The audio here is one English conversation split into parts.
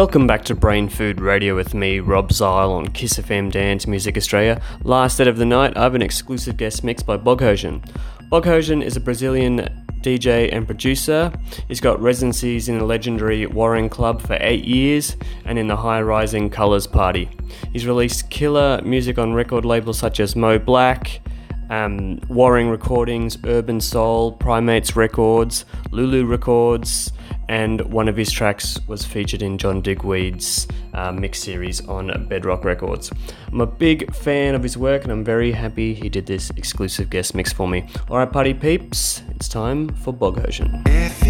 Welcome back to Brain Food Radio with me, Rob Zile on Kiss FM Dance Music Australia. Last set of the night, I have an exclusive guest mix by Boghosian. Boghosian is a Brazilian DJ and producer. He's got residencies in the legendary Warung Club for eight years and in the high rising Colours Party. He's released killer music on record labels such as MoBlack, um, Warung Recordings, Urban Soul, Primates Records, Lulu Records, and one of his tracks was featured in John Digweed's uh, mix series on Bedrock Records. I'm a big fan of his work and I'm very happy he did this exclusive guest mix for me. Alright, party peeps, it's time for. If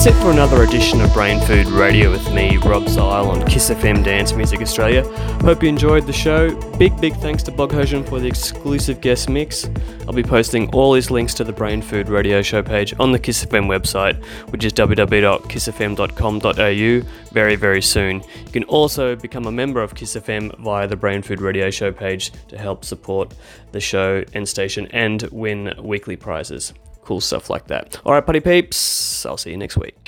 That's it for another edition of Brain Food Radio with me, Rob Zile, on Kiss FM Dance Music Australia. Hope you enjoyed the show. Big, big thanks to Boghosian for the exclusive guest mix. I'll be posting all his links to the Brain Food Radio show page on the Kiss FM website, which is www.kissfm.com.au, very, very soon. You can also become a member of Kiss FM via the Brain Food Radio show page to help support the show and station and win weekly prizes cool stuff like that. All right, putty peeps, I'll see you next week.